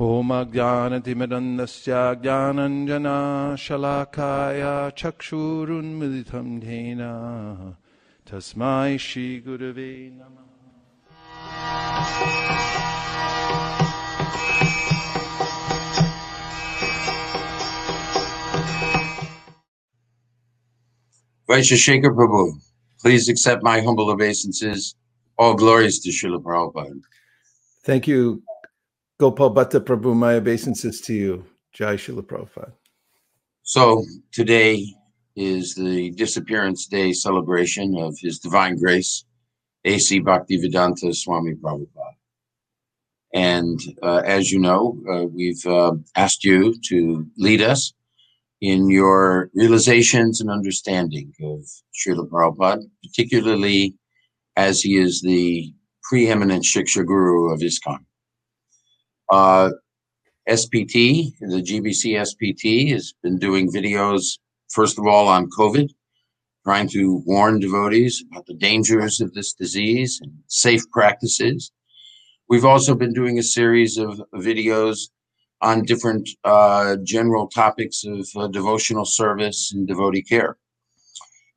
होमाज्ञानतिमिरन्दस्य ज्ञानञ्जनाशलाकाय चक्षूरुन्मिलितं then तस्मै श्रीगुरवे नमः Vaisesika Prabhu, please accept my humble obeisances. All glories to Srila Prabhupada. Thank you, Gopal Bhatta Prabhu. My obeisances to you. Jai Srila Prabhupada. So today is the disappearance day celebration of His Divine Grace, A.C. Bhaktivedanta Swami Prabhupada. And uh, as you know, uh, we've uh, asked you to lead us in your realizations and understanding of Srila Prabhupada, particularly as he is the preeminent Shiksha Guru of ISKCON. Uh, SPT, the GBC SPT, has been doing videos, first of all, on COVID, trying to warn devotees about the dangers of this disease and safe practices. We've also been doing a series of videos on different uh, general topics of uh, devotional service and devotee care.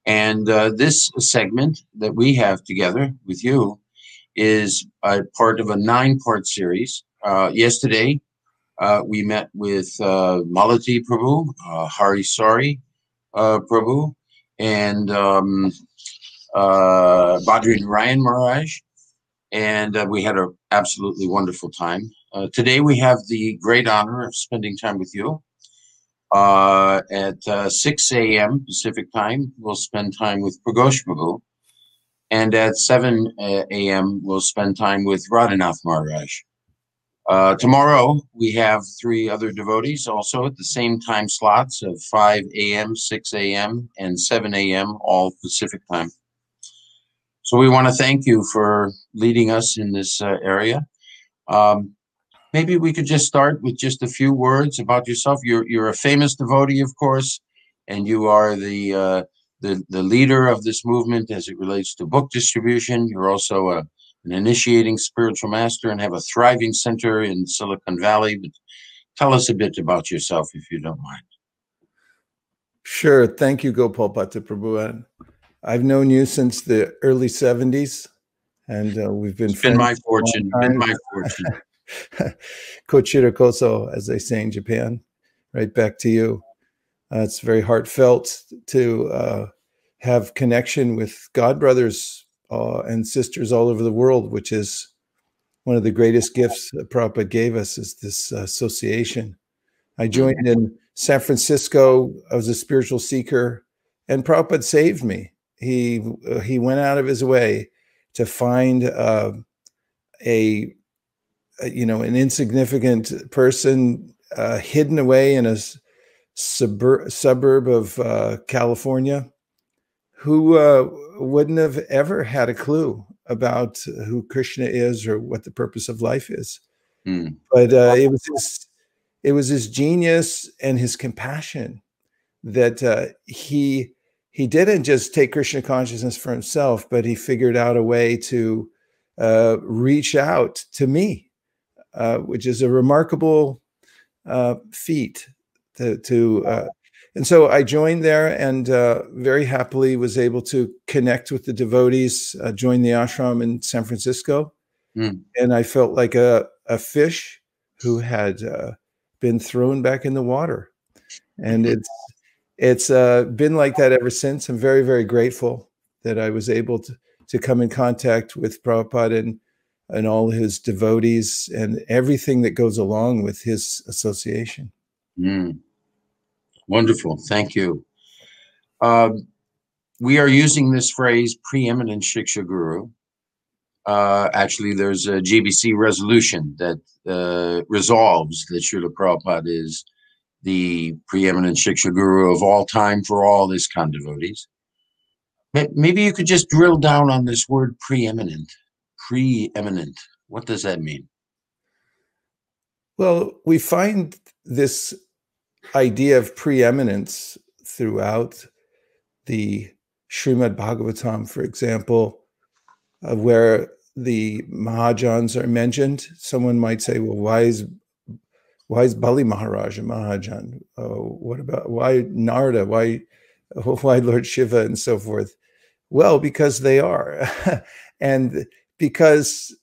And uh, this segment that we have together with you is part of a nine part series. Uh, yesterday, uh, we met with uh, Malati Prabhu, Hari Sauri Prabhu, and um, Badri Narayan Maharaj. And we had an absolutely wonderful time. Today we have the great honor of spending time with you. Uh, at uh, 6 a.m. Pacific time, we'll spend time with Praghosa Prabhu. And at 7 uh, a.m., we'll spend time with Radhanath Maharaj. Uh, tomorrow, we have three other devotees also at the same time slots of 5 a.m., 6 a.m., and 7 a.m., all Pacific time. So we want to thank you for leading us in this uh, area. Um, maybe we could just start with just a few words about yourself. You're you're a famous devotee, of course, and you are the uh, the the leader of this movement as it relates to book distribution. You're also a, an initiating spiritual master and have a thriving center in Silicon Valley. But tell us a bit about yourself, if you don't mind. Sure. Thank you, Gopal Prabhu. I've known you since the early 70s, and uh, we've been. It's been my fortune. Been my fortune. Kochira Koso, as they say in Japan. Right back to you. Uh, it's very heartfelt to uh, have connection with God brothers uh, and sisters all over the world, which is one of the greatest gifts that Prabhupada gave us is this association. I joined in San Francisco. I was a spiritual seeker, and Prabhupada saved me. He he went out of his way to find uh, a uh, you know, an insignificant person uh, hidden away in a suburb suburb of uh, California who uh, wouldn't have ever had a clue about who Krishna is or what the purpose of life is. Mm. But uh, it was his, it was his genius and his compassion that uh, he he didn't just take Krishna consciousness for himself, but he figured out a way to reach out to me uh, which is a remarkable uh, feat to, to uh, and so I joined there and uh, very happily was able to connect with the devotees, uh, join the ashram in San Francisco. Mm. And I felt like a, a fish who had been thrown back in the water. And it's, it's been like that ever since. I'm very, very grateful that I was able to, to come in contact with Prabhupada and and all his devotees and everything that goes along with his association. Mm. Wonderful. Thank you. Um, we are using this phrase preeminent Shiksha Guru. Uh, actually, there's a GBC resolution that uh, resolves that Srila Prabhupada is the preeminent Shiksha Guru of all time for all this ISKCON devotees. Maybe you could just drill down on this word preeminent preeminent. What does that mean? Well, we find this idea of preeminence throughout the Srimad Bhagavatam, for example, uh, where the Mahajans are mentioned. Someone might say, well, why is why is Bali Maharaja Mahajan? Oh, what about why Narada? Why why Lord Shiva and so forth? Well, because they are, and because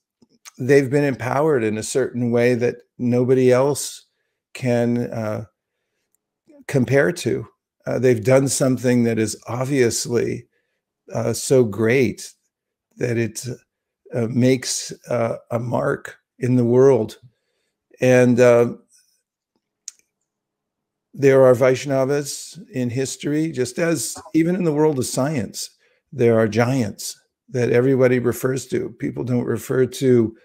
they've been empowered in a certain way that nobody else can uh, compare to. Uh, they've done something that is obviously uh, so great that it uh, makes uh, a mark in the world. And uh, there are Vaishnavas in history, just as even in the world of science, there are giants that everybody refers to. People don't refer to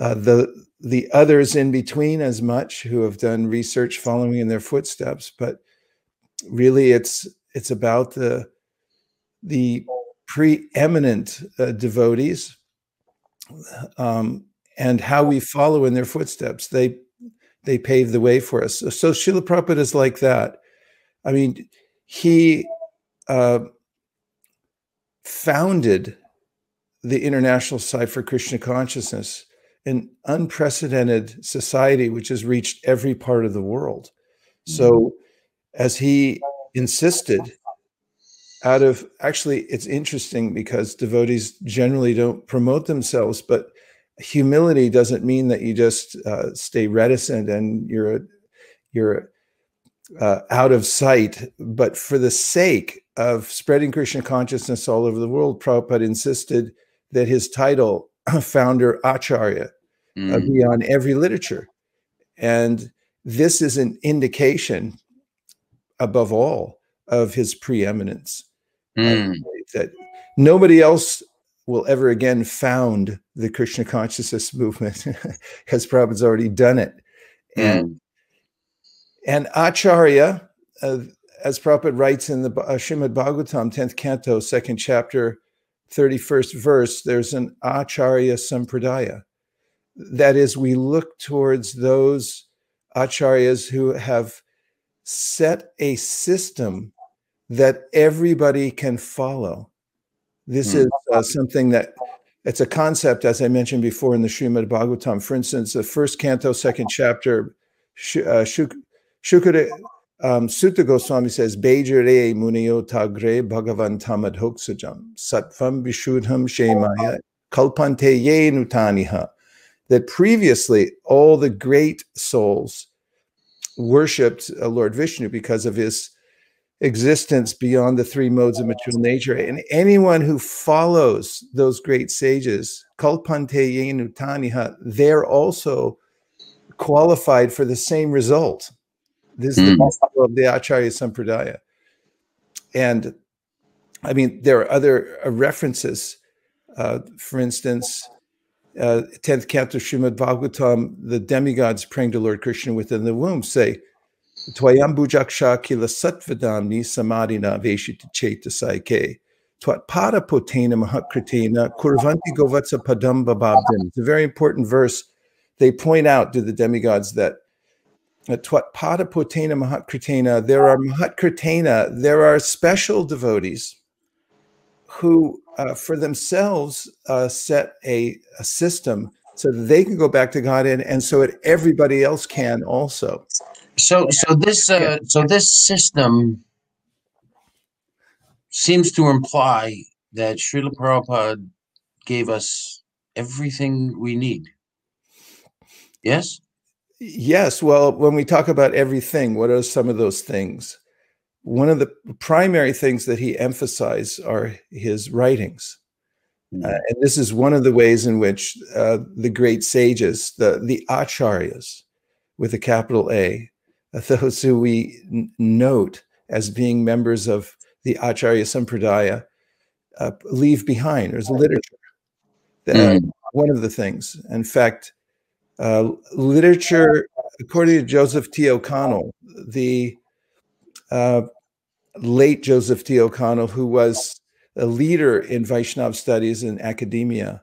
uh, the the others in between as much who have done research following in their footsteps, but really it's it's about the the preeminent uh, devotees um, and how we follow in their footsteps. They they pave the way for us. So, so Srila Prabhupada is like that. I mean, he uh, founded the International Society for Krishna Consciousness, an unprecedented society which has reached every part of the world. So, mm-hmm. as he insisted, out of actually, it's interesting because devotees generally don't promote themselves, but humility doesn't mean that you just uh, stay reticent and you're you're uh, out of sight. But for the sake of spreading Krishna consciousness all over the world, Prabhupada insisted that his title, founder Acharya, mm. uh, be on every literature. And this is an indication, above all, of his preeminence. Mm. that nobody else will ever again found the Krishna consciousness movement because Prabhupada's already done it. And mm. and Acharya, uh, as Prabhupada writes in the uh, Srimad Bhagavatam, 10th canto, second chapter, 31st verse, there's an Acharya Sampradaya. That is, we look towards those Acharyas who have set a system that everybody can follow this mm. is uh, something that it's a concept, as I mentioned before in the Srimad Bhagavatam. For instance, the first canto, second chapter, uh, Shukara um, Suta Goswami says, Bejare munio Tagre Bhagavan Tamad Hoksajam Satvam Vishudham Shemaya Kalpante Ye Nutaniha. That previously all the great souls worshipped uh, Lord Vishnu because of his existence beyond the three modes of material nature. And anyone who follows those great sages, kalpante taniha, they're also qualified for the same result. This is mm. the hmm. motto of the Acharya Sampradaya. And I mean, there are other uh, references. Uh, for instance, uh, 10th canto Srimad Bhagavatam, the demigods praying to Lord Krishna within the womb say, Twayambujaksha kila satvadamni samadhina veshita chetasaike. Twat pada potena mahakritena kurvanti govatsa padam bababdim. It's a very important verse. They point out to the demigods that twat pada potena mahatkritena, there are mahatkritena, there are special devotees who uh, for themselves uh, set a, a, system so that they can go back to God and, and so that everybody else can also. So, so this, uh, so this system seems to imply that Srila Prabhupada gave us everything we need. Yes. Yes. Well, when we talk about everything, what are some of those things? One of the primary things that he emphasized are his writings. Mm. Uh, and this is one of the ways in which uh, the great sages, the, the acharyas with a capital A, those who we n- note as being members of the Acharya Sampradaya uh, leave behind. There's literature. mm. One of the things. In fact, uh, literature, according to Joseph T. O'Connell, the uh, late Joseph T. O'Connell, who was a leader in Vaishnav studies in academia,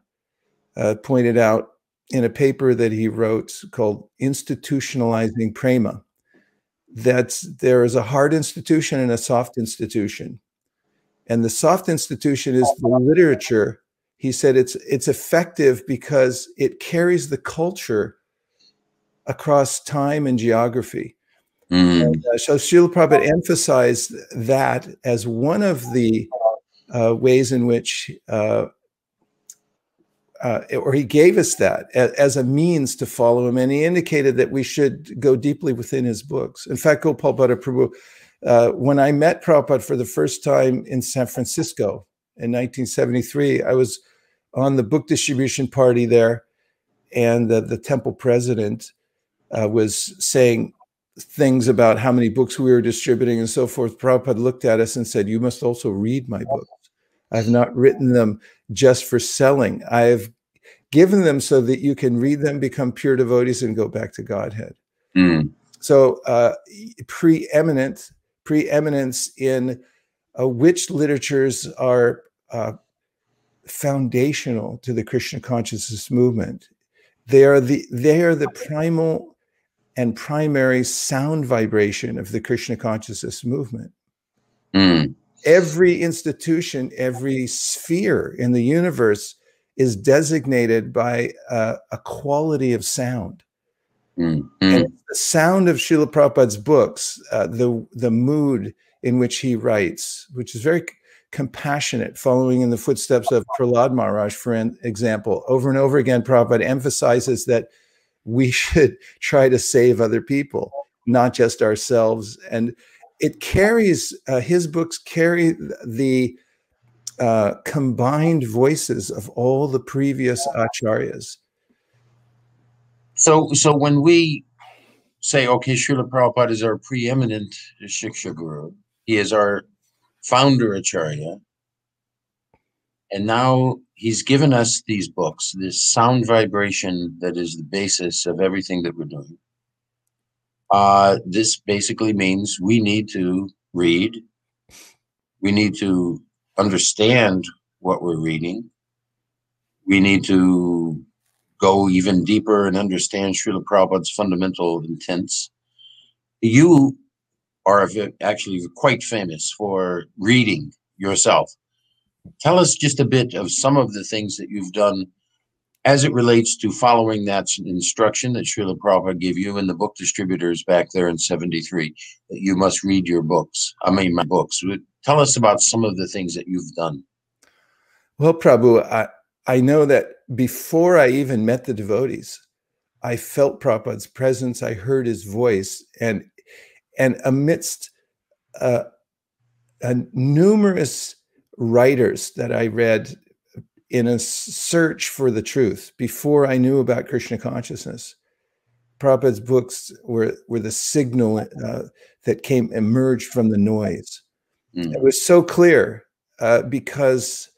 uh, pointed out in a paper that he wrote called Institutionalizing Prema that there is a hard institution and a soft institution. And the soft institution is the literature. He said it's it's effective because it carries the culture across time and geography. Mm. And, uh, so Srila Prabhupada emphasized that as one of the uh, ways in which, uh, uh or he gave us that as, as, a means to follow him. And he indicated that we should go deeply within his books. In fact, Gopal Bhatta Prabhu, uh, when I met Prabhupada for the first time in San Francisco in 1973, I was on the book distribution party there, and the, the temple president uh, was saying things about how many books we were distributing and so forth. Prabhupada looked at us and said, You must also read my books. I've not written them just for selling. I've given them so that you can read them, become pure devotees, and go back to Godhead. Mm. So, uh, preeminent, preeminence in uh, which literatures are uh, foundational to the Krishna consciousness movement. They are the they are the primal and primary sound vibration of the Krishna consciousness movement. Mm. Every institution, every sphere in the universe is designated by a, a quality of sound. Mm. And the sound of Srila Prabhupada's books, uh, the the mood in which he writes, which is very compassionate, following in the footsteps of Prahlad Maharaj, for an example. Over and over again, Prabhupada emphasizes that we should try to save other people, not just ourselves. And it carries, uh, his books carry the uh, combined voices of all the previous acharyas. So, so when we say, okay, Srila Prabhupada is our preeminent Shiksha Guru, he is our founder Acharya. And now he's given us these books, this sound vibration that is the basis of everything that we're doing. Uh, this basically means we need to read, we need to understand what we're reading, we need to go even deeper and understand Srila Prabhupada's fundamental intents. You are actually quite famous for reading yourself. Tell us just a bit of some of the things that you've done as it relates to following that instruction that Srila Prabhupada gave you in the book distributors back there in 73, that you must read your books. I mean, my books. Tell us about some of the things that you've done. Well, Prabhu, I, I know that before I even met the devotees, I felt Prabhupada's presence. I heard his voice. And and amidst uh, numerous writers that I read in a search for the truth before I knew about Krishna consciousness, Prabhupada's books were were the signal uh, that came emerged from the noise. Mm. It was so clear uh, because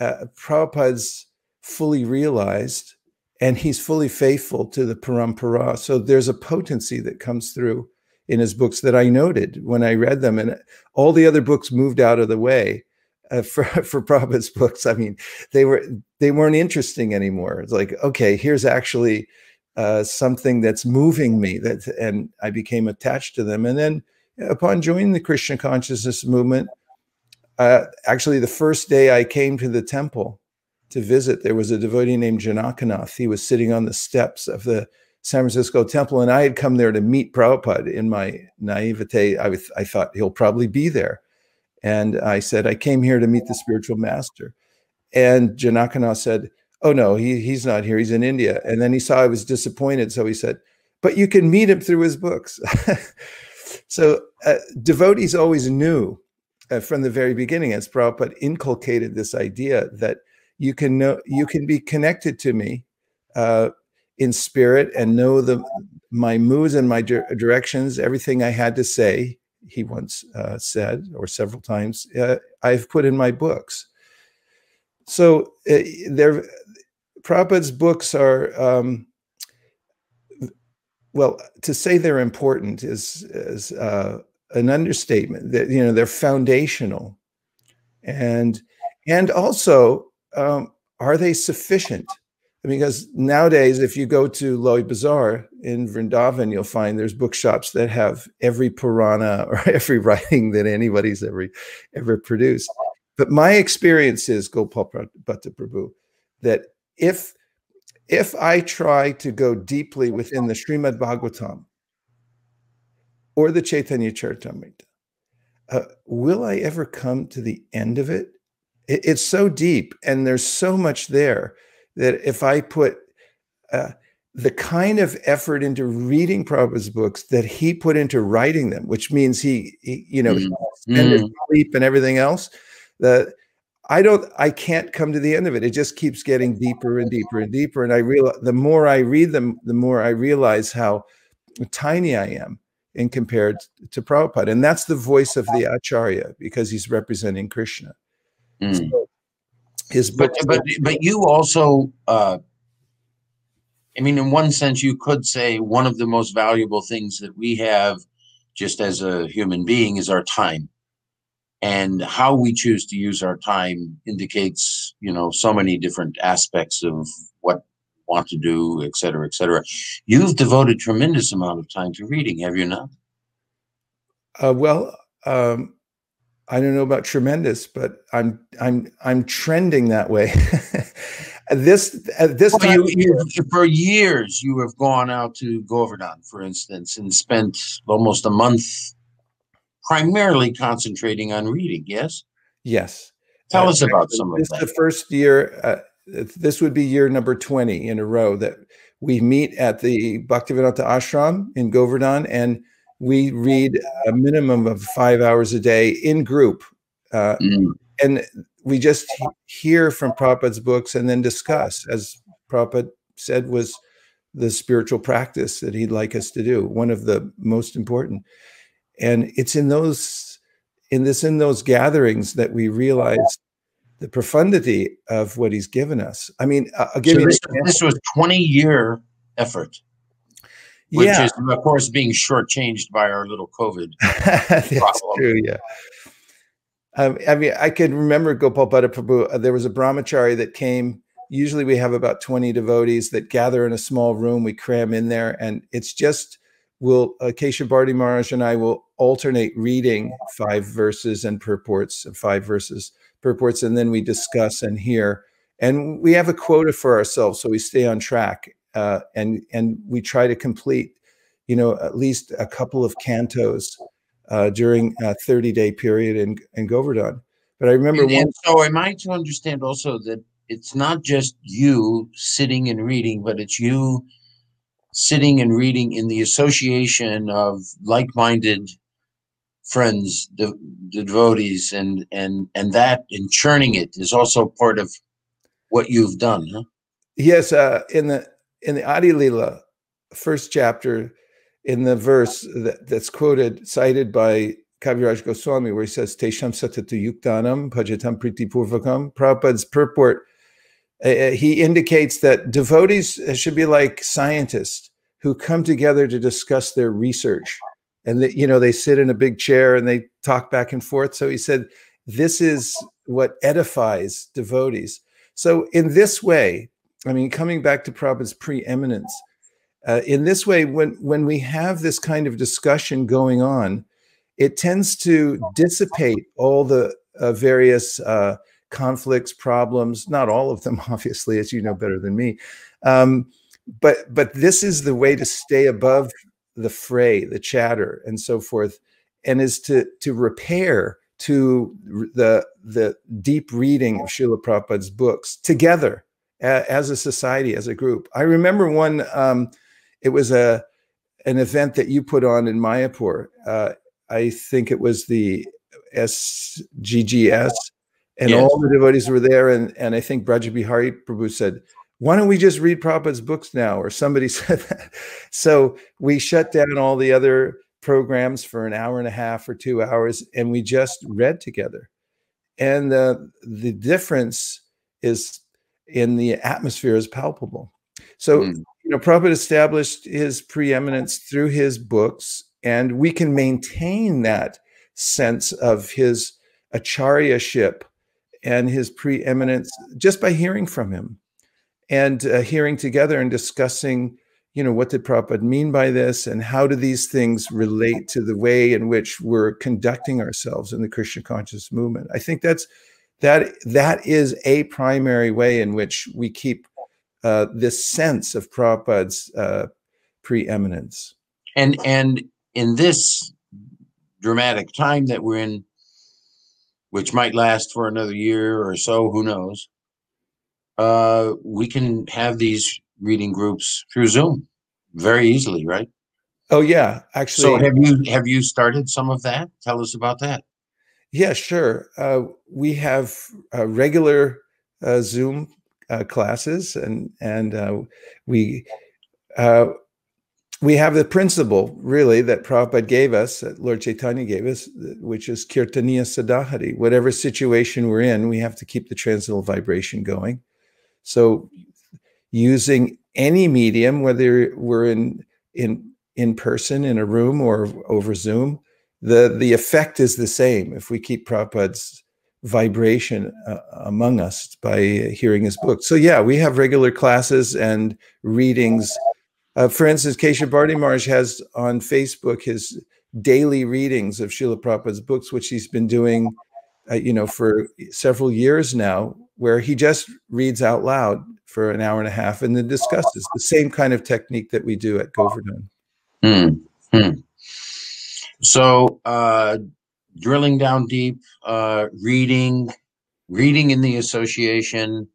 uh, Prabhupada's fully realized and he's fully faithful to the parampara. So there's a potency that comes through in his books that I noted when I read them, and all the other books moved out of the way. Uh, for for Prabhupada's books, I mean, they were they weren't interesting anymore. It's like, okay, here's actually uh, something that's moving me, that and I became attached to them. And then upon joining the Krishna consciousness movement, uh, actually, the first day I came to the temple to visit, there was a devotee named Janakanath. He was sitting on the steps of the San Francisco Temple, and I had come there to meet Prabhupada. In my naivete, I, was, I thought he'll probably be there. And I said, I came here to meet the spiritual master. And Janakanath said, Oh, no, he, he's not here. He's in India. And then he saw I was disappointed. So he said, But you can meet him through his books. so uh, devotees always knew uh, from the very beginning, as Prabhupada inculcated this idea that you can know, you can be connected to me uh, in spirit and know the my moods and my di- directions, everything I had to say, he once uh, said, or several times, uh, I've put in my books. So uh, there, Prabhupada's books are, um, well, to say they're important is, is uh, an understatement. That you know they're foundational, and and also, um, are they sufficient? Because nowadays, if you go to Loi Bazaar in Vrindavan, you'll find there's bookshops that have every Purana or every writing that anybody's ever ever produced. But my experience is Gopal Bhatta Prabhu that if if I try to go deeply within the Srimad Bhagavatam or the Chaitanya Charitamrita, uh, will I ever come to the end of it? it? It's so deep and there's so much there that if I put uh, the kind of effort into reading Prabhupada's books that he put into writing them, which means he, he you know, mm. spend mm. sleep and everything else, that I don't, I can't come to the end of it. It just keeps getting deeper and deeper and deeper. And I realize the more I read them, the more I realize how tiny I am in compared to Prabhupada. And that's the voice of the Acharya because he's representing Krishna. Mm. So his but, but, but you also, uh, I mean, in one sense, you could say one of the most valuable things that we have just as a human being is our time. And how we choose to use our time indicates you know so many different aspects of what we want to do et cetera et cetera. You've devoted tremendous amount of time to reading have you not? Uh, well um, i don't know about tremendous but i'm i'm i'm trending that way this at this well, you, you, for years you have gone out to govardhan for instance and spent almost a month primarily concentrating on reading. Yes. Yes. Tell uh, us about some of this that. the first year. Uh, this would be year number 20 in a row that we meet at the Bhaktivedanta Ashram in Govardhan and we read a minimum of five hours a day in group. Uh, mm. And we just hear from Prabhupada's books and then discuss, as Prabhupada said, was the spiritual practice that he'd like us to do, one of the most important and it's in those in this in those gatherings that we realize the profundity of what he's given us i mean i'll give so you this, this was 20 year effort which yeah. is of course being shortchanged by our little covid that's problem. true yeah um, I mean, I can remember Gopal Prabhu. Uh, there was a brahmachari that came. Usually, we have about 20 devotees that gather in a small room. We cram in there, and it's just we'll uh, Keshav Bharati Maharaj and I will alternate reading five verses and purports and five verses purports, and then we discuss and hear. And we have a quota for ourselves, so we stay on track. Uh, and and we try to complete, you know, at least a couple of cantos uh, during a 30 day period in, in Govardhan. But I remember and, one. so am I to understand also that it's not just you sitting and reading, but it's you sitting and reading in the association of like-minded friends, the, the devotees, and and and that and churning it is also part of what you've done, huh? Yes, uh, in the in the Adi Lila, first chapter, in the verse that, that's quoted, cited by Kaviraj Goswami, where he says, Tesham satatu yuktanam pajatam priti purvakam. Prabhupada's purport. Uh, he indicates that devotees should be like scientists who come together to discuss their research. And that you know they sit in a big chair and they talk back and forth. So he said this is what edifies devotees. So in this way i mean coming back to prabhupada's preeminence uh, in this way when when we have this kind of discussion going on it tends to dissipate all the uh, various uh, conflicts, problems, not all of them, obviously, as you know better than me. Um, but but this is the way to stay above the fray, the chatter, and so forth, and is to to repair to the the deep reading of Srila Prabhupada's books together as a society, as a group. I remember one. Um, it was a an event that you put on in Mayapur. Uh, I think it was the SGGS, and yes. all the devotees were there. And, and I think Brajabihari Prabhu said, why don't we just read Prabhupada's books now? Or somebody said that. So we shut down all the other programs for an hour and a half or two hours, and we just read together. And the the difference is in the atmosphere is palpable. So, mm. you know, Prabhupada established his preeminence through his books, and we can maintain that sense of his acharyaship and his preeminence just by hearing from him and uh, hearing together and discussing, you know, what did Prabhupada mean by this and how do these things relate to the way in which we're conducting ourselves in the Krishna conscious movement. I think that's that that is a primary way in which we keep uh, this sense of Prabhupada's uh, preeminence. And and in this dramatic time that we're in, which might last for another year or so, who knows? Uh, we can have these reading groups through Zoom very easily, right? Oh yeah, actually. So have you have you started some of that? Tell us about that. Yeah, sure. Uh, we have uh, regular uh, Zoom uh, classes, and and uh, we uh, we have the principle really that Prabhupada gave us, that Lord Chaitanya gave us, which is kirtaniya sadahari. Whatever situation we're in, we have to keep the transcendental vibration going. So, using any medium, whether we're in in in person in a room or over Zoom, the the effect is the same if we keep Prabhupada's vibration uh, among us by hearing his book. So yeah, we have regular classes and readings. Uh, for instance, Keshav Bharati Maharaj has on Facebook his daily readings of Srila Prabhupada's books, which he's been doing, uh, you know, for several years now, where he just reads out loud for an hour and a half and then discusses the same kind of technique that we do at Govardhan. Hmm. So, uh, drilling down deep, uh, reading, reading in the association.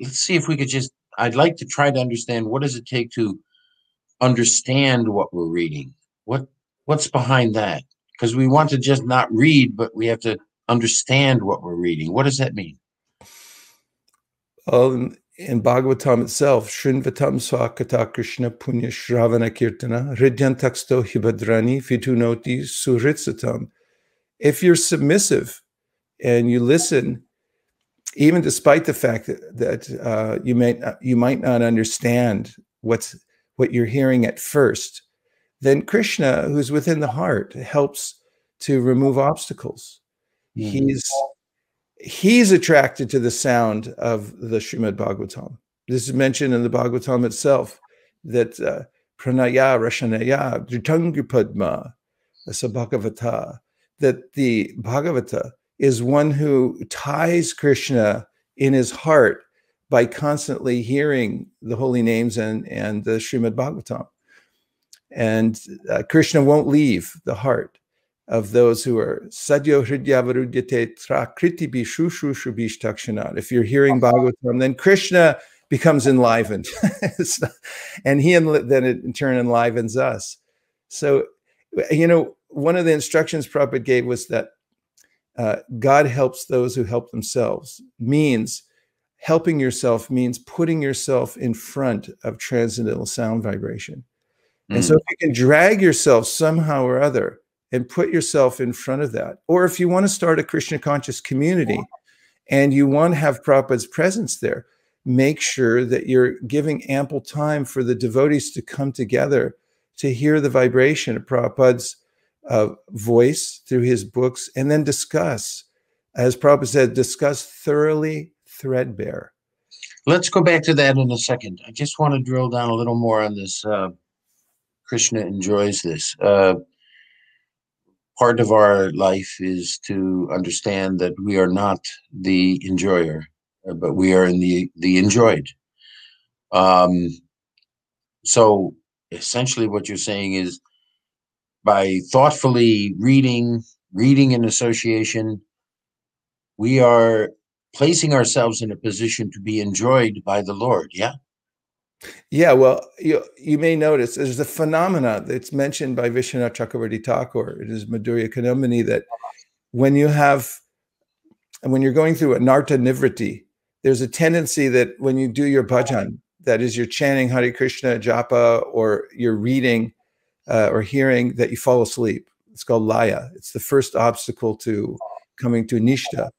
Let's see if we could just. I'd like to try to understand what does it take to understand what we're reading. What what's behind that? Because we want to just not read, but we have to understand what we're reading. What does that mean? Um, in Bhagavatam itself, Shrinvatam Swakata Krishna Punya Shravana Kirtana, Ridyantaksto Hibadrani Fitunoti Suritsatam. If you're submissive and you listen, even despite the fact that, that uh, you may you might not understand what's what you're hearing at first, then Krishna, who's within the heart, helps to remove obstacles. Mm. He's he's attracted to the sound of the Srimad Bhagavatam. This is mentioned in the Bhagavatam itself that uh, pranaya rashanaya dhritangipadma sabhagavata, that the Bhagavata is one who ties Krishna in his heart by constantly hearing the holy names and, and the Srimad Bhagavatam. And uh, Krishna won't leave the heart of those who are sadyo hridyavarudyate trakriti bishushushubish If you're hearing Bhagavatam, then Krishna becomes enlivened. and he then in turn enlivens us. So, you know, one of the instructions Prabhupada gave was that uh, God helps those who help themselves, means helping yourself means putting yourself in front of transcendental sound vibration. Mm. And so, mm. if you can drag yourself somehow or other and put yourself in front of that. Or if you want to start a Krishna conscious community and you want to have Prabhupada's presence there, make sure that you're giving ample time for the devotees to come together to hear the vibration of Prabhupada's uh, voice through his books and then discuss. As Prabhupada said, discuss thoroughly, threadbare. Let's go back to that in a second. I just want to drill down a little more on this. Uh, Krishna enjoys this. Uh, part of our life is to understand that we are not the enjoyer, uh, but we are in the the enjoyed. Um, so essentially, what you're saying is by thoughtfully reading, reading in association, we are placing ourselves in a position to be enjoyed by the Lord. Yeah. Yeah, well, you you may notice there's a phenomenon that's mentioned by Vishwanath Chakravarti Thakur. It is Madhurya Kadambini that when you have when you're going through anartha nivritti, there's a tendency that when you do your bhajan, that is you're chanting Hare Krishna japa or you're reading uh, or hearing that you fall asleep. It's called laya. It's the first obstacle to coming to nishta.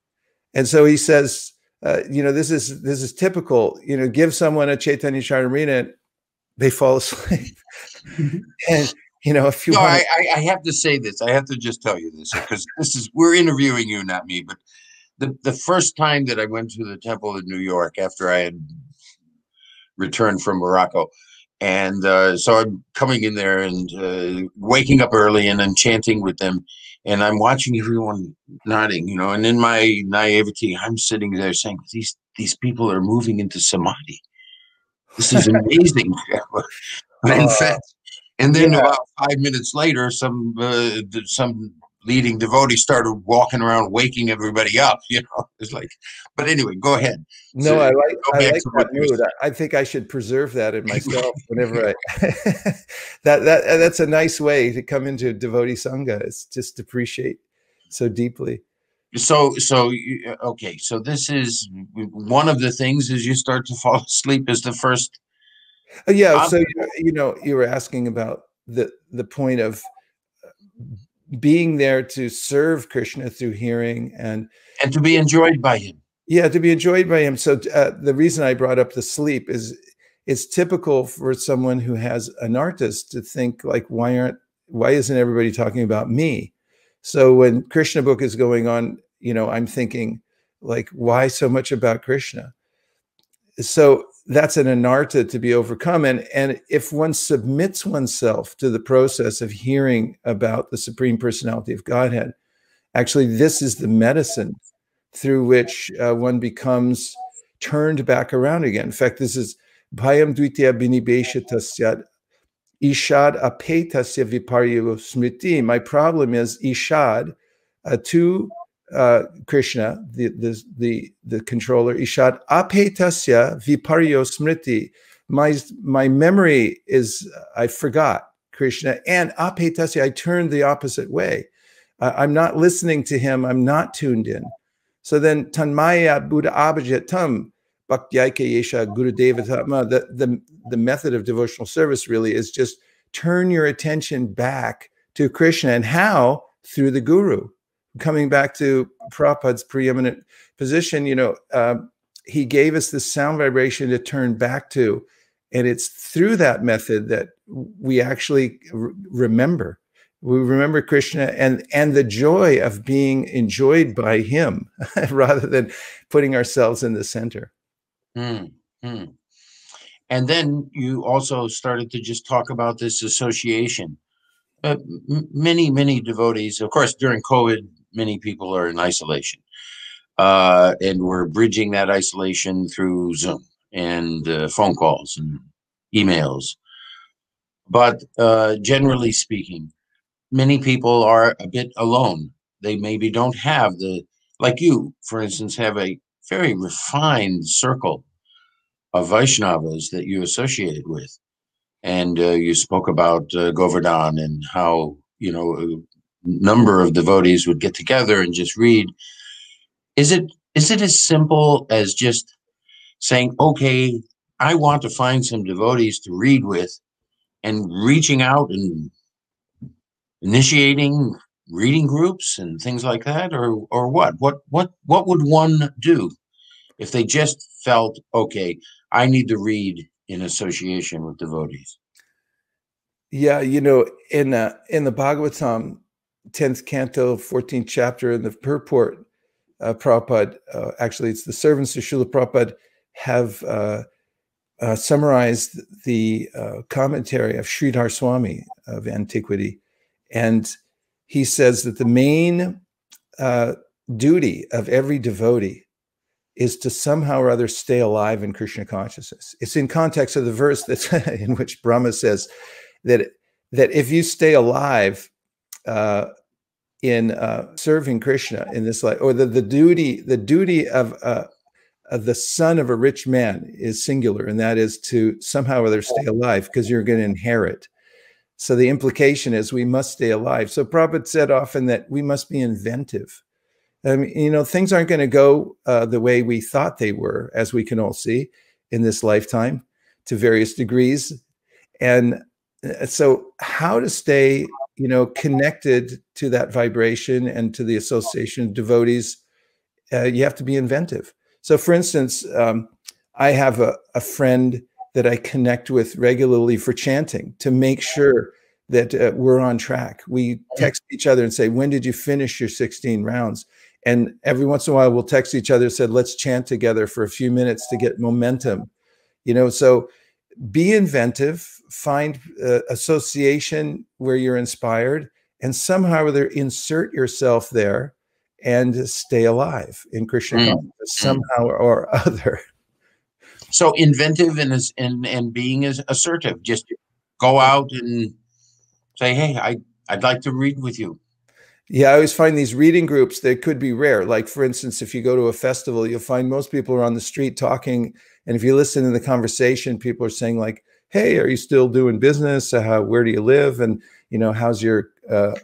And so he says uh, you know, this is this is typical. You know, give someone a Chaitanya Charitamrita, they fall asleep. and you know, if you no, wanna... I, I have to say this. I have to just tell you this because this is we're interviewing you, not me. But the the first time that I went to the temple in New York after I had returned from Morocco, and uh, so I'm coming in there and uh, waking up early and then chanting with them and I'm watching everyone nodding, you know, and in my naivety, I'm sitting there saying, these these people are moving into samadhi. This is amazing. in fact, and then yeah. about five minutes later, some uh, some leading devotee started walking around, waking everybody up. You know, it's like. But anyway, go ahead. No, so, I like I like that mood. I think I should preserve that in myself whenever I. that that that's a nice way to come into devotee sangha. It's just appreciate so deeply. So so okay. So this is one of the things as you start to fall asleep is the first uh, yeah. So you know, you were asking about the the point of uh, being there to serve Krishna through hearing and and to be enjoyed by him. Yeah, to be enjoyed by him. So uh, the reason I brought up the sleep is it's typical for someone who has an artist to think like, why aren't why isn't everybody talking about me? So when Krishna book is going on, you know, I'm thinking like, why so much about Krishna? So that's an anartha to be overcome. And, and if one submits oneself to the process of hearing about the Supreme Personality of Godhead, actually, this is the medicine through which uh, one becomes turned back around again. In fact, this is Bhayam Dvitya Binibesha Tasyat Ishad Apetasya Viparyo Smriti. My problem is Ishad, uh, to uh, Krishna, the, the, the, the controller, Ishad, apetasya viparyo smriti. My, my memory is, I forgot Krishna, and apetasya, I turned the opposite way. Uh, I'm not listening to him, I'm not tuned in. So then, tanmaya buddha abhijat tam, bhaktyaka yesha gurudeva tatma, the, the, the method of devotional service really is just turn your attention back to Krishna. And how? Through the guru coming back to Prabhupada's preeminent position, you know, uh, he gave us this sound vibration to turn back to. And it's through that method that we actually remember. We remember Krishna and, and the joy of being enjoyed by him rather than putting ourselves in the center. Mm, mm. And then you also started to just talk about this association. Uh, many, many devotees, of course, during COVID, many people are in isolation. Uh, and we're bridging that isolation through Zoom and uh, phone calls and emails. But uh, generally speaking, many people are a bit alone. They maybe don't have the, like you, for instance, have a very refined circle of Vaishnavas that you associated with. And uh, you spoke about uh, Govardhan and how, you know, number of devotees would get together and just read. Is it is it as simple as just saying okay i want to find some devotees to read with and reaching out and initiating reading groups and things like that or or what? What what what would one do if they just felt okay i need to read in association with devotees? Yeah you know in uh, in the bhagavatam 10th canto, 14th chapter in the purport, uh, Prabhupada, uh, actually, it's the servants of Srila Prabhupada have uh, uh, summarized the uh, commentary of Sridhar Swami of antiquity. And he says that the main uh, duty of every devotee is to somehow or other stay alive in Krishna consciousness. It's in context of the verse that's in which Brahma says that that if you stay alive, uh, in uh, serving Krishna in this life, or the, the duty the duty of, uh, of the son of a rich man is singular, and that is to somehow or other stay alive because you're going to inherit. So the implication is we must stay alive. So Prabhupada said often that we must be inventive. I mean, you know, things aren't going to go uh, the way we thought they were, as we can all see in this lifetime to various degrees. And uh, so, how to stay you know, connected to that vibration and to the association of devotees, uh, you have to be inventive. So, for instance, um, I have a, a friend that I connect with regularly for chanting to make sure that uh, we're on track. We text each other and say, "When did you finish your 16 rounds?" And every once in a while, we'll text each other, said, "Let's chant together for a few minutes to get momentum." You know, so be inventive, find uh, association where you're inspired, and somehow either insert yourself there and stay alive in Krishna Mm. consciousness somehow or other. So inventive and and and being as assertive. Just go out and say, "Hey, I I'd like to read with you." Yeah, I always find these reading groups that could be rare. Like, for instance, if you go to a festival, you'll find most people are on the street talking. And if you listen to the conversation, people are saying, like, hey, are you still doing business? Uh, how, where do you live? And, you know, how's your uh,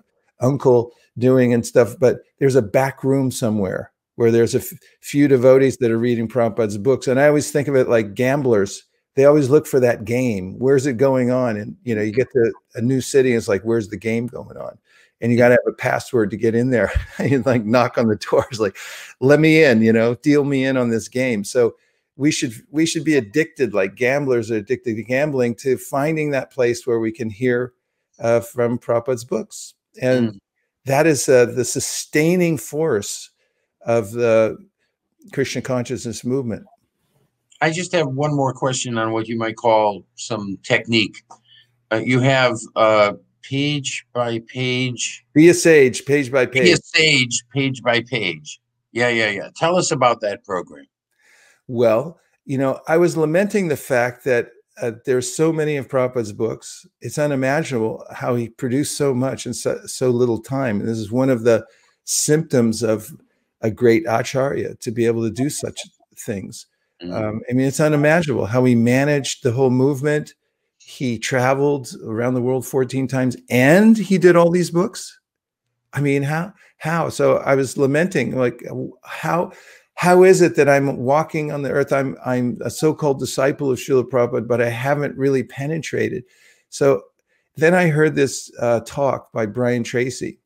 uncle doing and stuff? But there's a back room somewhere where there's a few devotees that are reading Prabhupada's books. And I always think of it like gamblers. They always look for that game. Where's it going on? And, you know, you get to a new city and it's like, where's the game going on? And you got to have a password to get in there. you like knock on the doors, like, let me in, you know, deal me in on this game. So we should we should be addicted, like gamblers are addicted to gambling, to finding that place where we can hear uh, from Prabhupada's books, and Mm. that is uh, the sustaining force of the Krishna consciousness movement. I just have one more question on what you might call some technique. Uh, you have uh, page by page, Be a sage, page by page. be a sage, page by page. Yeah, yeah, yeah. Tell us about that program. Well, you know, I was lamenting the fact that uh, there's so many of Prabhupada's books. It's unimaginable how he produced so much in so, so little time. And this is one of the symptoms of a great acharya to be able to do such things. Mm. Um, I mean, it's unimaginable how he managed the whole movement. He traveled around the world 14 times and he did all these books. I mean, how? How? So I was lamenting, like, how? How is it that I'm walking on the earth? I'm I'm a so-called disciple of Srila Prabhupada, but I haven't really penetrated. So then I heard this uh, talk by Brian Tracy,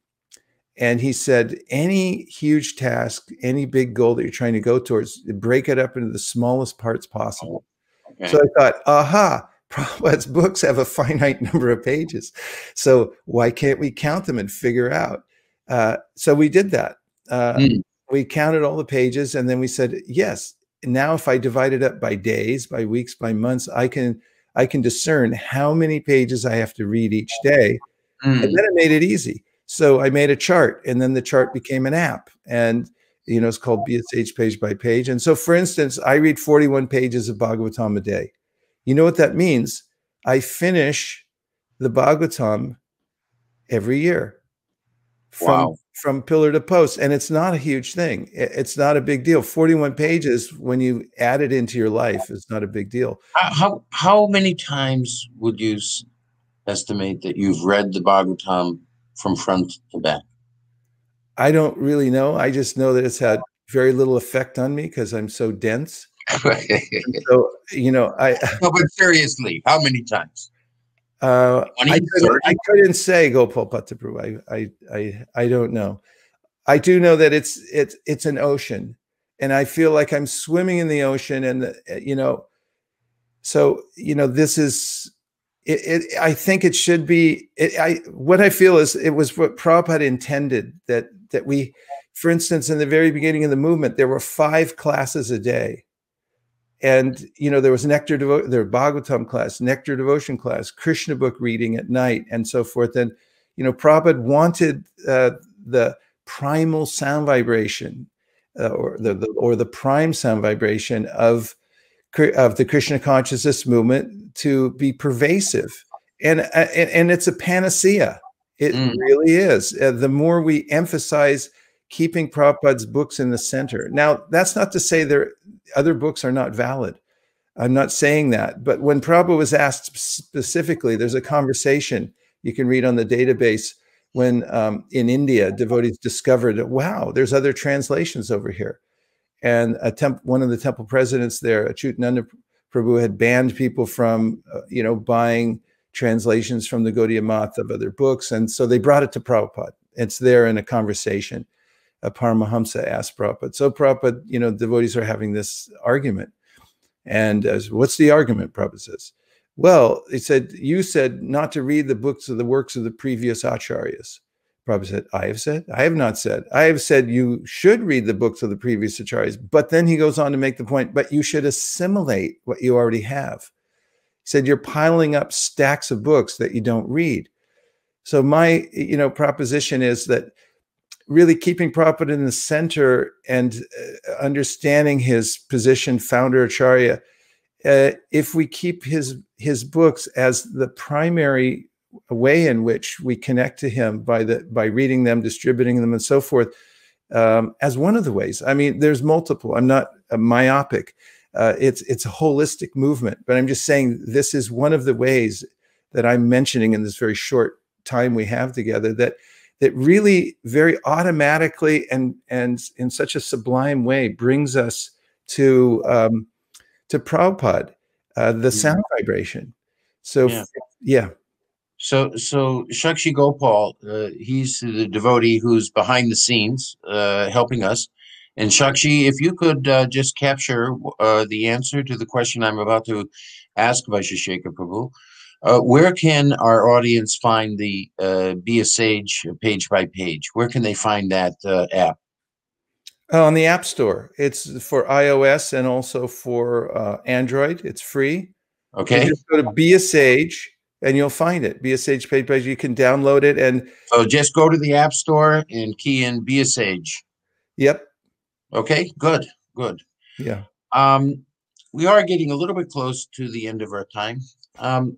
and he said, any huge task, any big goal that you're trying to go towards, break it up into the smallest parts possible. Okay. So I thought, aha, Prabhupada's books have a finite number of pages. So why can't we count them and figure out? Uh, so we did that. Uh, Mm. We counted all the pages and then we said, yes, now if I divide it up by days, by weeks, by months, I can I can discern how many pages I have to read each day. Mm. And then it made it easy. So I made a chart and then the chart became an app. And you know, it's called BSH page by page. And so for instance, I read 41 pages of Bhagavatam a day. You know what that means? I finish the Bhagavatam every year from Wow. from pillar to post and it's not a huge thing it's not a big deal 41 pages when you add it into your life is not a big deal How, how many times would you estimate that you've read the Bhagavatam from front to back? i don't really know i just know that it's had very little effect on me because i'm so dense so you know i no, but seriously, how many times? uh, I, couldn't, I couldn't say gopal patapru I, I i i don't know. I do know that it's it's it's an ocean and i feel like i'm swimming in the ocean and the, you know so you know this is it, it i think it should be it, i what i feel is it was what prabhupada intended that that we for instance in the very beginning of the movement there were five classes a day and you know there was nectar devo- there bhagavatam class nectar devotion class krishna book reading at night and so forth and you know prabhupada wanted uh, the primal sound vibration uh, or the, the or the prime sound vibration of of the Krishna consciousness movement to be pervasive, and uh, and, and it's a panacea. It Mm. really is. Uh, the more we emphasize keeping Prabhupada's books in the center. Now, that's not to say there other books are not valid. I'm not saying that, but when Prabhupada was asked specifically, there's a conversation you can read on the database when um, in India devotees discovered, wow, there's other translations over here and temp, one of the temple presidents there, Achutananda Prabhu, had banned people from, uh, you know, buying translations from the Gaudiya Math of other books, and so they brought it to Prabhupada. It's there in a conversation. A Paramahamsa asked Prabhupada. So Prabhupada, you know, devotees are having this argument, and uh, what's the argument? Prabhupada says. Well, he said, you said not to read the books of the works of the previous acharyas. Prabhupada said, I have said, I have not said. I have said you should read the books of the previous acharyas. But then he goes on to make the point, but you should assimilate what you already have. He said, you're piling up stacks of books that you don't read. So my, you know, proposition is that really keeping Prabhupada in the center and uh, understanding his position, founder Acharya, uh, if we keep his his books as the primary way in which we connect to him by the by reading them, distributing them, and so forth, um, as one of the ways. I mean, there's multiple. I'm not myopic. Uh, it's it's a holistic movement, but I'm just saying this is one of the ways that I'm mentioning in this very short time we have together that that really very automatically and and in such a sublime way brings us to um, to Prabhupada, uh, the mm-hmm. sound vibration. So yeah. yeah. So so Shakshi Gopal, uh, he's the devotee who's behind the scenes uh, helping us. And Shakshi, if you could uh, just capture uh, the answer to the question I'm about to ask Vaisesika Prabhu. Uh, where can our audience find the uh, Be a Sage page by page? Where can they find that uh, app? Uh, on the App Store. It's for iOS and also for uh, Android. It's free. Okay. You just go to Be a Sage and you'll find it. Be a Sage page by page. You can download it and. So just go to the App Store and key in Be a Sage. Yep. Okay. Good. Good. Yeah. Um, we are getting a little bit close to the end of our time. Um,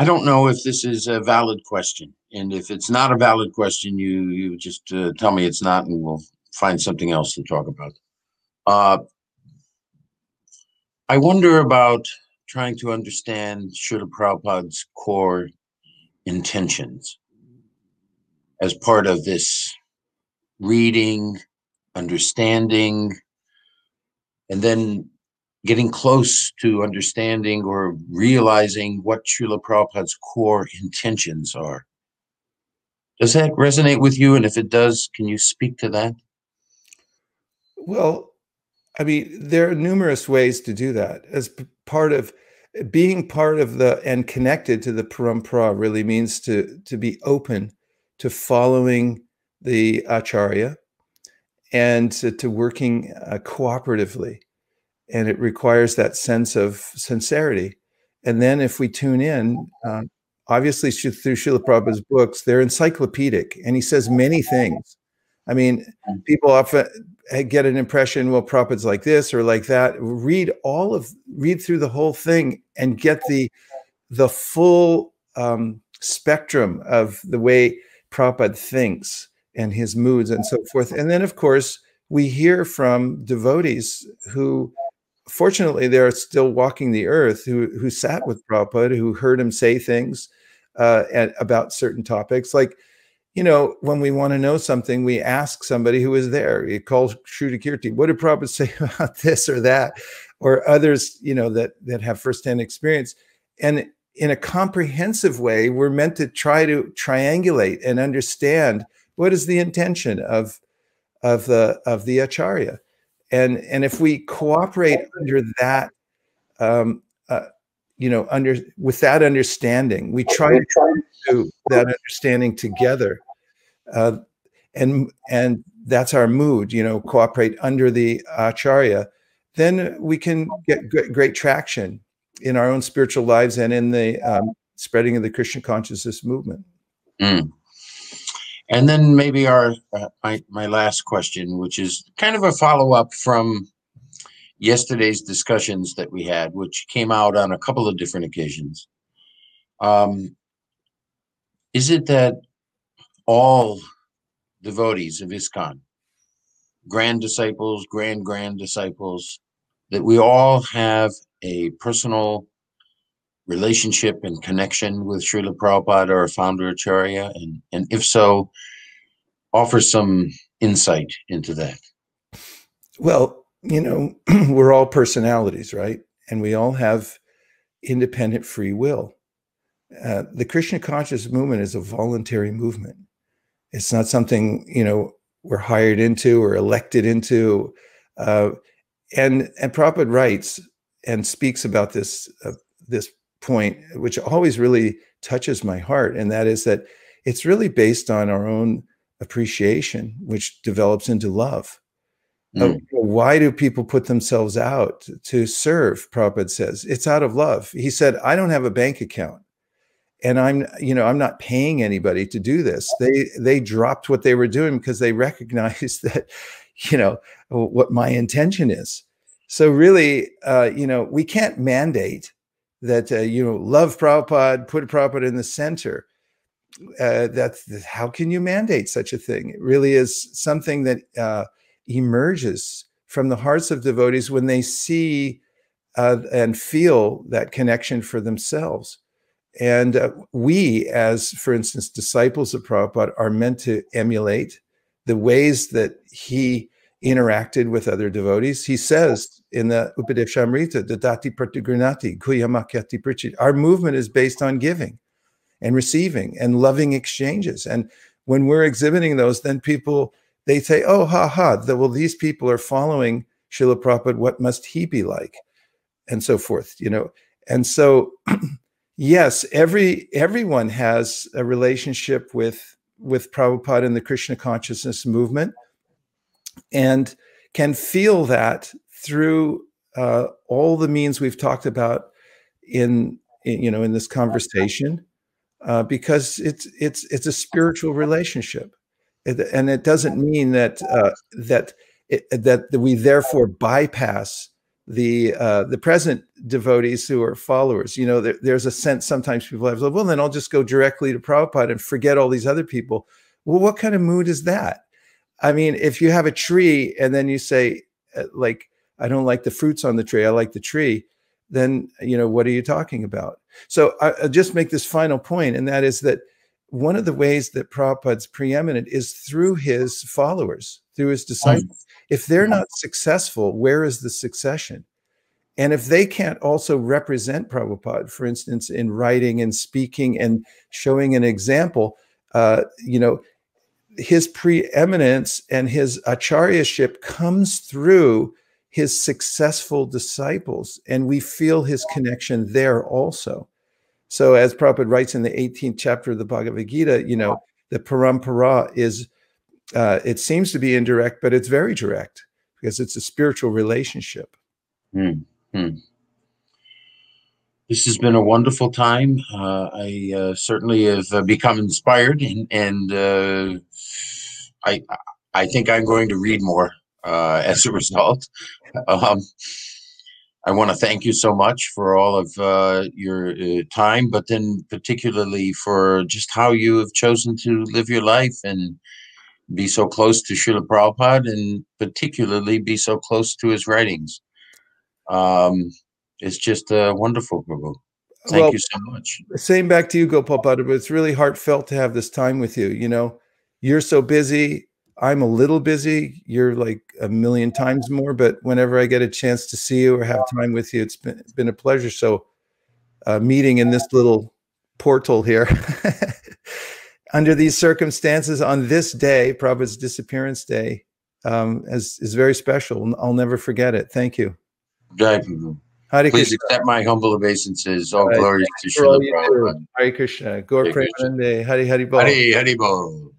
I don't know if this is a valid question, and if it's not a valid question, you you just uh, tell me it's not, and we'll find something else to talk about. Uh, I wonder about trying to understand Srila Prabhupada's core intentions as part of this reading, understanding, and then getting close to understanding or realizing what Srila Prabhupada's core intentions are. Does that resonate with you? And if it does, can you speak to that? Well, I mean, there are numerous ways to do that. As part of being part of the and connected to the parampara really means to to be open to following the acharya and to, to working uh, cooperatively and it requires that sense of sincerity. And then if we tune in, uh, obviously through Srila Prabhupada's books, they're encyclopedic, and he says many things. I mean, people often get an impression, well, Prabhupada's like this or like that. Read all of, read through the whole thing and get the the full um, spectrum of the way Prabhupada thinks and his moods and so forth. And then, of course, we hear from devotees who fortunately, they are still walking the earth who who sat with Prabhupada, who heard him say things uh, and, about certain topics. Like, you know, when we want to know something, we ask somebody who was there. We call Srutakirti, What did Prabhupada say about this or that, or others, you know, that that have firsthand experience. And in a comprehensive way, we're meant to try to triangulate and understand what is the intention of of the of the acharya and and if we cooperate under that um, uh, you know under with that understanding we try to do that understanding together uh, and and that's our mood you know cooperate under the acharya then we can get great, traction in our own spiritual lives and in the um, spreading of the krishna consciousness movement mm. And then maybe our uh, my my last question, which is kind of a follow up from yesterday's discussions that we had, which came out on a couple of different occasions. Um, is it that all devotees of ISKCON, grand disciples, grand grand disciples, that we all have a personal relationship and connection with Srila Prabhupada or founder Acharya? And, and if so, offer some insight into that. Well, you know, we're all personalities, right? And we all have independent free will. Uh, the Krishna conscious movement is a voluntary movement. It's not something, you know, we're hired into or elected into. Uh, and and Prabhupada writes and speaks about this uh, this point, which always really touches my heart, and that is that it's really based on our own appreciation, which develops into love. Mm. why do people put themselves out to serve? Prabhupada says it's out of love. He said, I don't have a bank account. and I'm, you know, I'm not paying anybody to do this. They they dropped what they were doing because they recognized that, you know, what my intention is. So really, uh, you know, we can't mandate that uh, you know love Prabhupada, put Prabhupada in the center. Uh, that's how can you mandate such a thing? It really is something that uh, emerges from the hearts of devotees when they see uh, and feel that connection for themselves. And uh, we, as for instance, disciples of Prabhupada, are meant to emulate the ways that he interacted with other devotees. He says in the Upadeshamrita, Dadati Pratigrhnati, Kuyamakyati Prichit, our movement is based on giving and receiving and loving exchanges. And when we're exhibiting those, then people, they say, oh, ha, ha, that, well, these people are following Srila Prabhupada, what must he be like? And so forth, you know. And so, yes, every everyone has a relationship with with Prabhupada and the Krishna consciousness movement and can feel that through uh, all the means we've talked about in, in you know in this conversation uh, because it's it's it's a spiritual relationship it, and it doesn't mean that uh, that it, that we therefore bypass the uh, the present devotees who are followers. You know, there, there's a sense sometimes people have, well, then I'll just go directly to Prabhupada and forget all these other people. Well, what kind of mood is that? I mean, if you have a tree and then you say, uh, like, I don't like the fruits on the tree, I like the tree, then, you know, what are you talking about? So I, will just make this final point, and that is that one of the ways that Prabhupada's preeminent is through his followers, through his disciples. If they're not successful, where is the succession? And if they can't also represent Prabhupada, for instance, in writing and speaking and showing an example, uh, you know, his preeminence and his acharyaship comes through his successful disciples, and we feel his connection there also. So, as Prabhupada writes in the 18th chapter of the Bhagavad Gita, you know, the parampara is, uh, it seems to be indirect, but it's very direct because it's a spiritual relationship. Mm -hmm. This has been a wonderful time. Uh, I uh, certainly have uh, become inspired, and, and uh, I I think I'm going to read more uh, as a result. Um, I want to thank you so much for all of uh, your time, but then particularly for just how you have chosen to live your life and be so close to Srila Prabhupada, and particularly be so close to his writings. Um, it's just uh, wonderful, Prabhu. Thank well, you so much. Same back to you, Gopal but it's really heartfelt to have this time with you. You know, you're so busy. I'm a little busy. You're like a million times more, but whenever I get a chance to see you or have time with you, it's been, it's been a pleasure. So, uh, meeting in this little portal here under these circumstances on this day, Prabhupada's disappearance day, um, is, is very special. I'll never forget it. Thank you. Jai Hare Please Krishna. accept my humble obeisances. All right. glory to Srila Prabhupada. Hare Krishna. Gaur Premanande. Hari Hari Bol. Hari Hari Bol.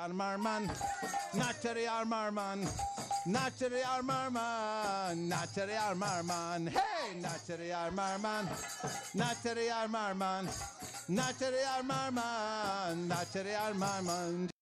Armarman, Natari Armarman, Natari Armarman, Natari Armarman, hey, Natari Armarman, Natari Armarman, Natari Armarman, Natari Armarman.